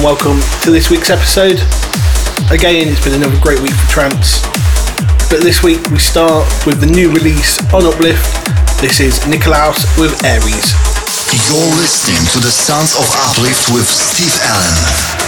and welcome to this week's episode. Again, it's been another great week for trance. But this week we start with the new release on Uplift. This is Nikolauss with Ares. You're listening to the Sounds of Uplift with Steve Allen.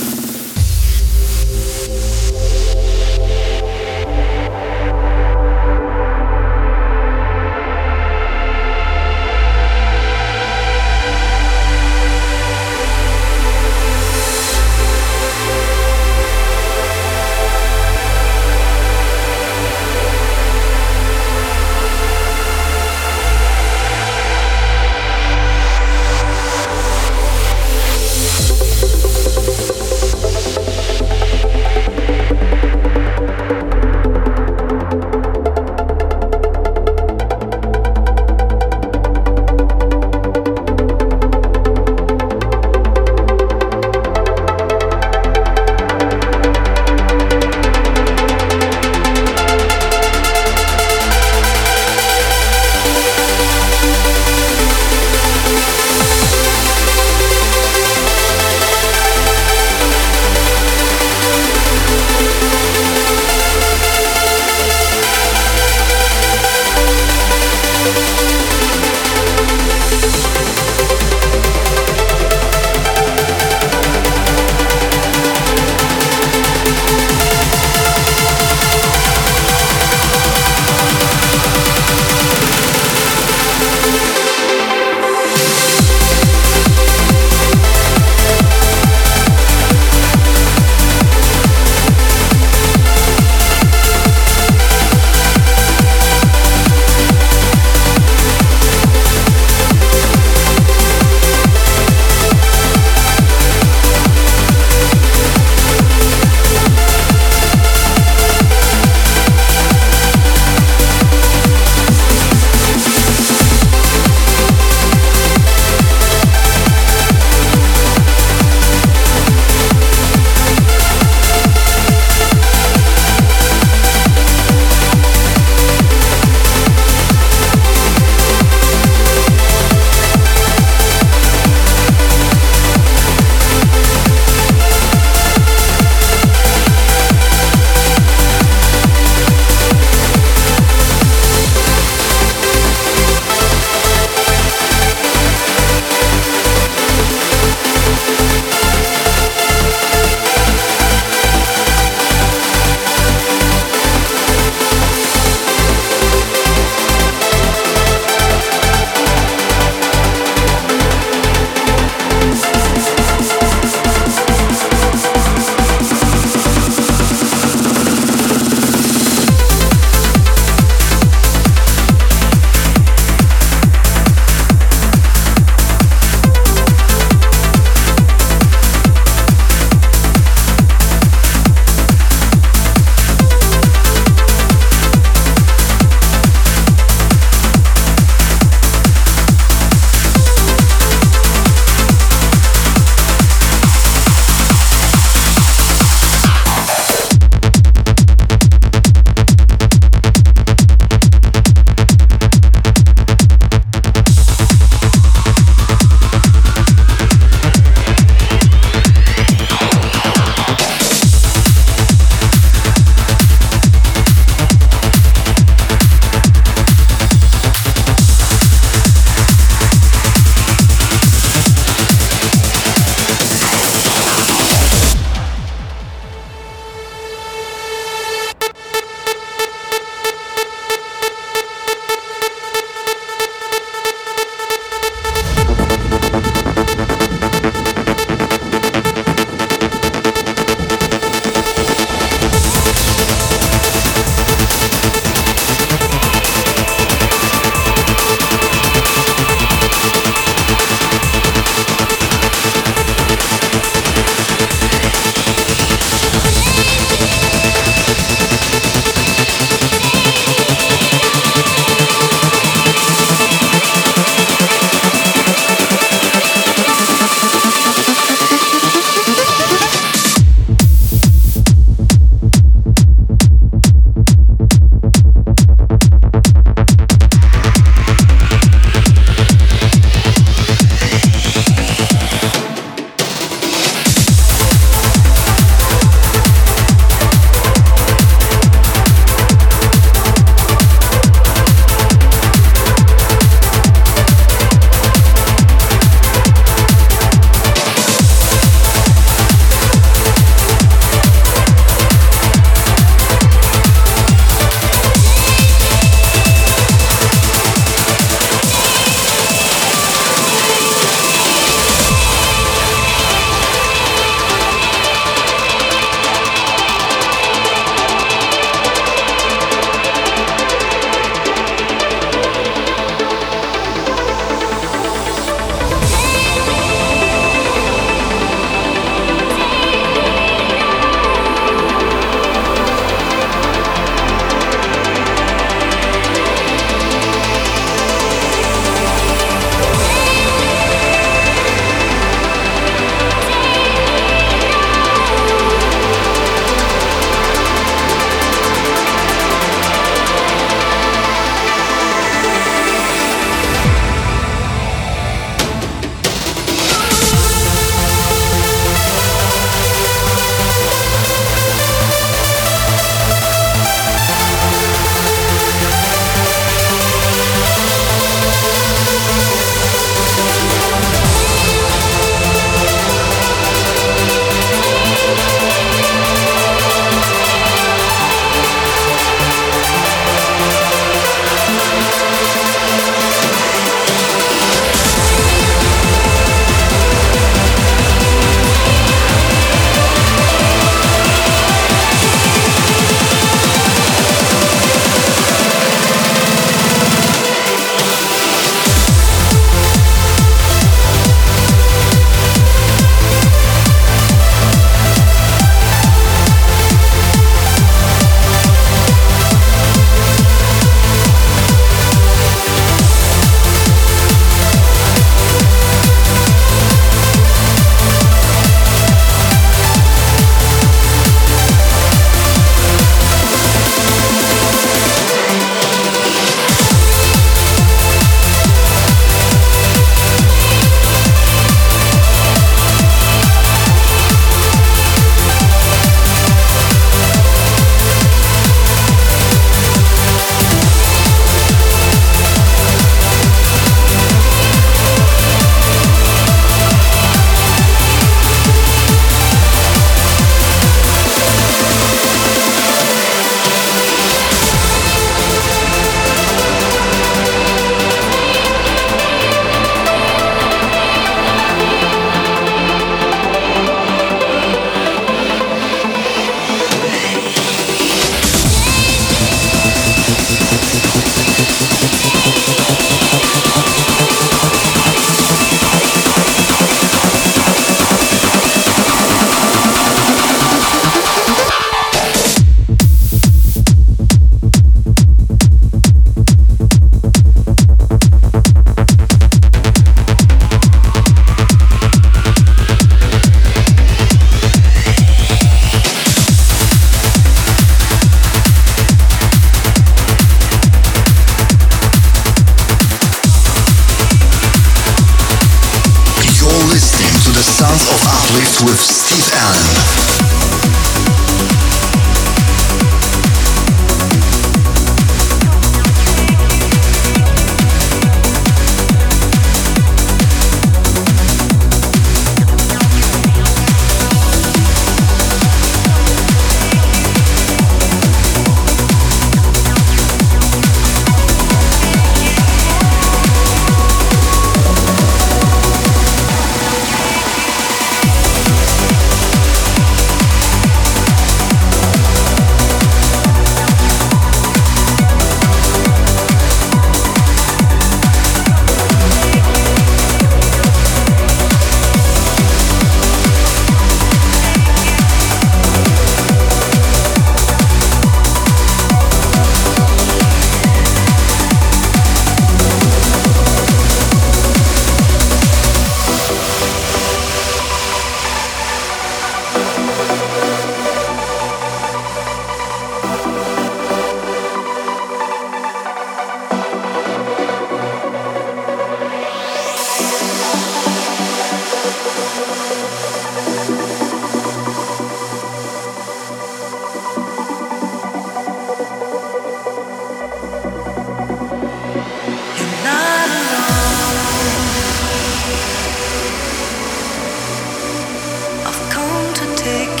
take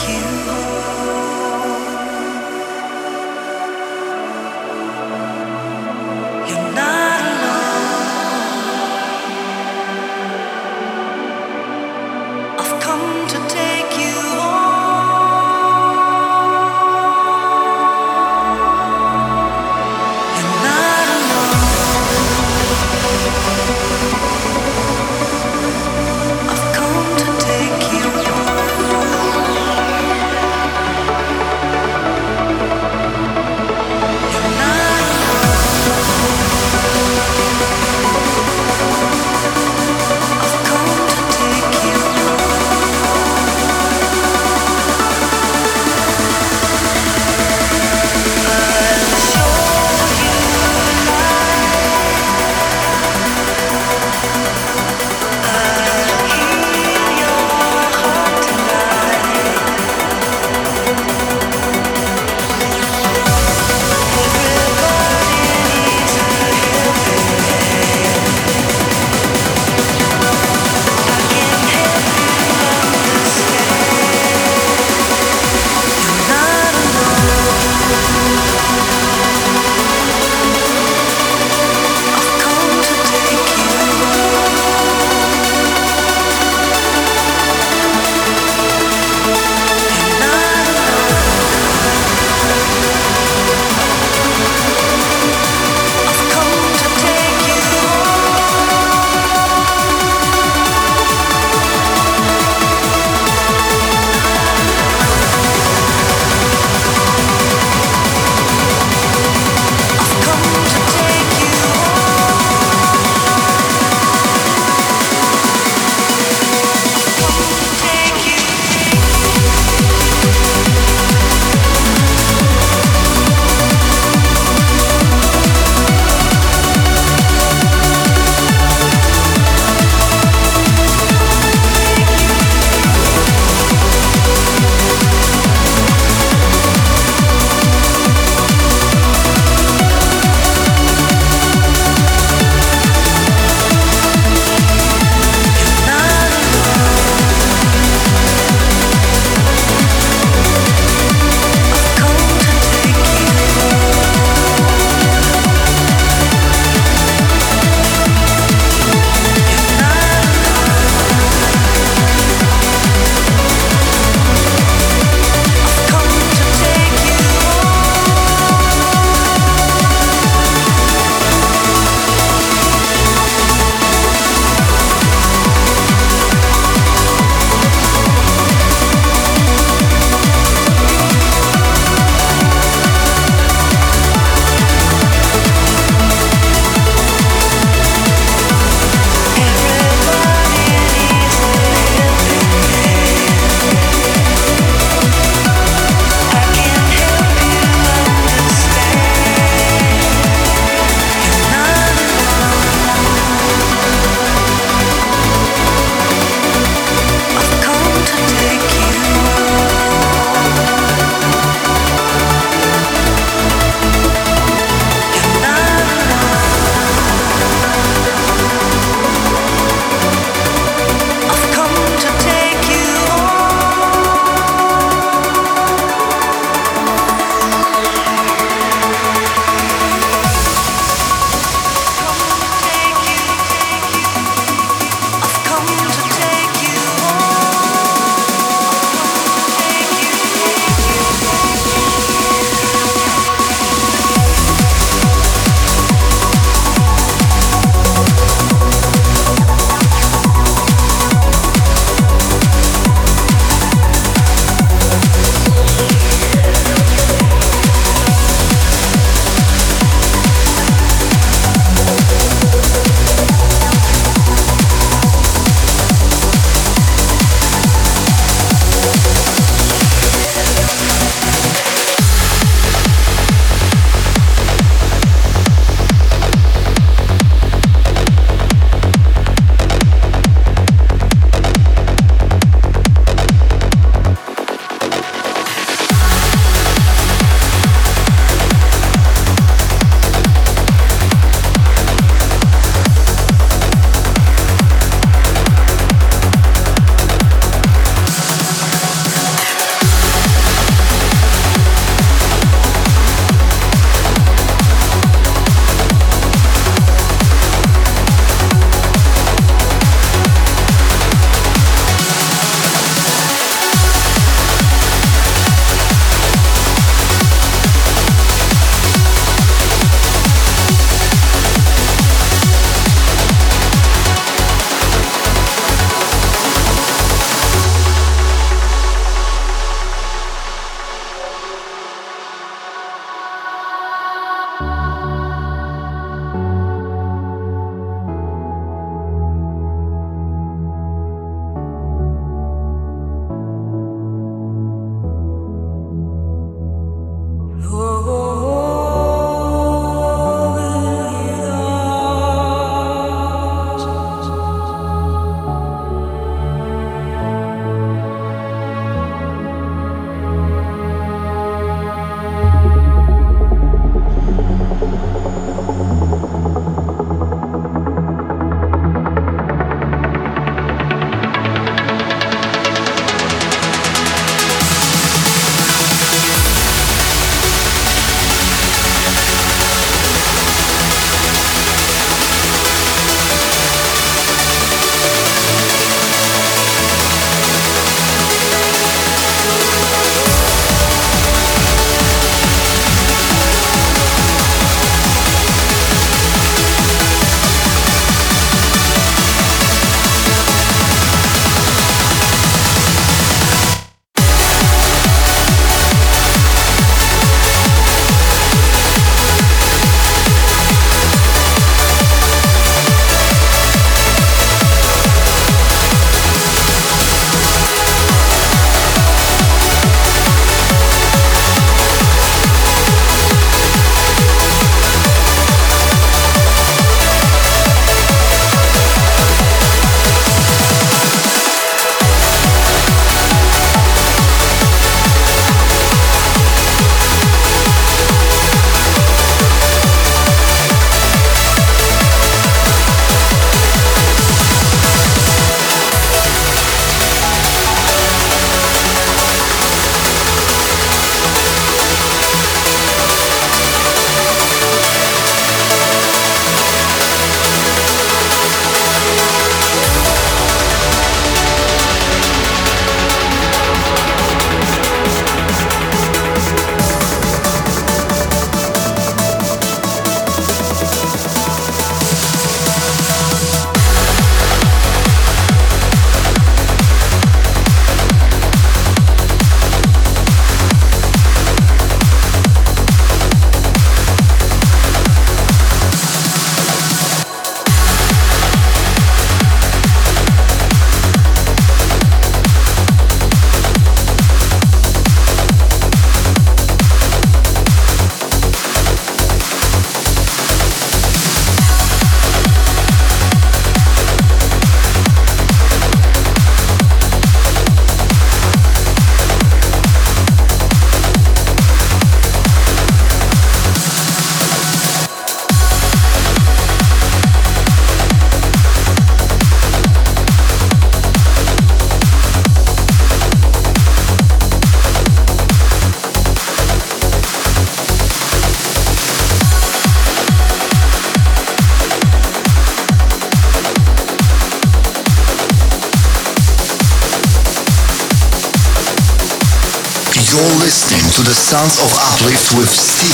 Sounds of Uplift with Steve.